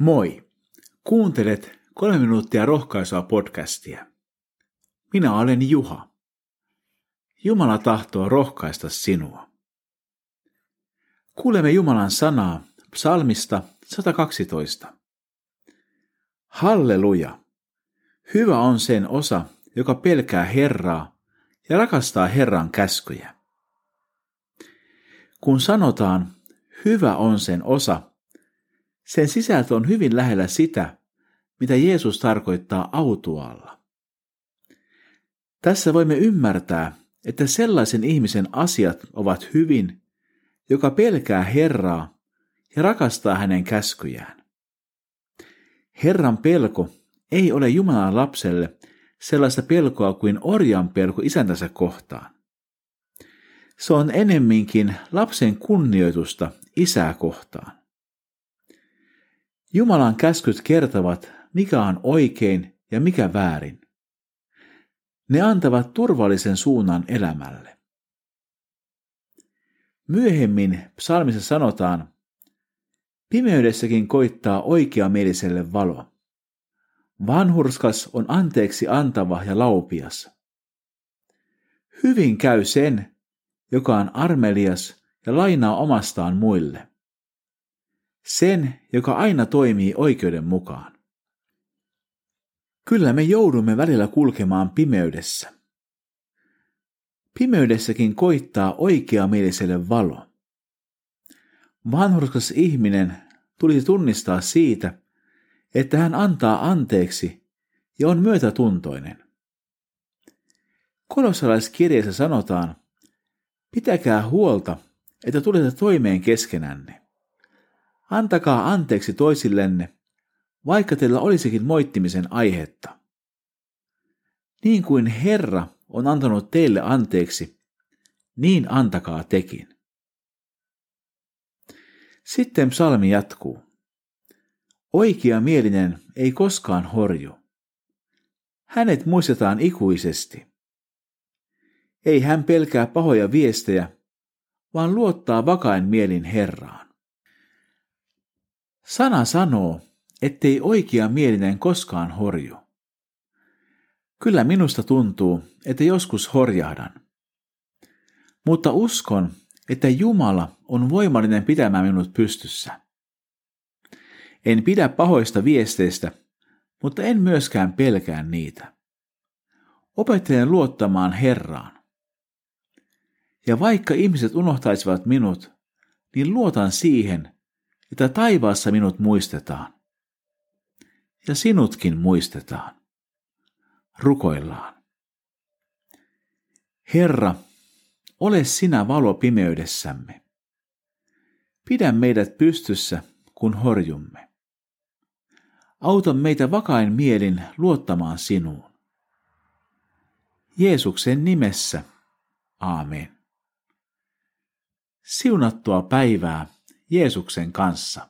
Moi! Kuuntelet kolme minuuttia rohkaisua podcastia. Minä olen Juha. Jumala tahtoo rohkaista sinua. Kuulemme Jumalan sanaa psalmista 112. Halleluja! Hyvä on sen osa, joka pelkää Herraa ja rakastaa Herran käskyjä. Kun sanotaan, hyvä on sen osa, sen sisältö on hyvin lähellä sitä, mitä Jeesus tarkoittaa autualla. Tässä voimme ymmärtää, että sellaisen ihmisen asiat ovat hyvin, joka pelkää Herraa ja rakastaa hänen käskyjään. Herran pelko ei ole Jumalan lapselle sellaista pelkoa kuin orjan pelko isäntänsä kohtaan. Se on enemminkin lapsen kunnioitusta isää kohtaan. Jumalan käskyt kertovat, mikä on oikein ja mikä väärin. Ne antavat turvallisen suunnan elämälle. Myöhemmin psalmissa sanotaan, pimeydessäkin koittaa oikeamieliselle valo. Vanhurskas on anteeksi antava ja laupias. Hyvin käy sen, joka on armelias ja lainaa omastaan muille sen, joka aina toimii oikeuden mukaan. Kyllä me joudumme välillä kulkemaan pimeydessä. Pimeydessäkin koittaa oikeamieliselle valo. Vanhurskas ihminen tulisi tunnistaa siitä, että hän antaa anteeksi ja on myötätuntoinen. Kolossalaiskirjeessä sanotaan, pitäkää huolta, että tulette toimeen keskenänne. Antakaa anteeksi toisillenne, vaikka teillä olisikin moittimisen aihetta. Niin kuin Herra on antanut teille anteeksi, niin antakaa tekin. Sitten psalmi jatkuu. Oikea mielinen ei koskaan horju. Hänet muistetaan ikuisesti. Ei hän pelkää pahoja viestejä, vaan luottaa vakain mielin Herraan. Sana sanoo, ettei oikea mielinen koskaan horju. Kyllä minusta tuntuu, että joskus horjahdan. Mutta uskon, että Jumala on voimallinen pitämään minut pystyssä. En pidä pahoista viesteistä, mutta en myöskään pelkää niitä. Opettelen luottamaan Herraan. Ja vaikka ihmiset unohtaisivat minut, niin luotan siihen, että taivaassa minut muistetaan. Ja sinutkin muistetaan. Rukoillaan. Herra, ole sinä valo pimeydessämme. Pidä meidät pystyssä, kun horjumme. Auta meitä vakain mielin luottamaan sinuun. Jeesuksen nimessä. Aamen. Siunattua päivää Jeesuksen kanssa.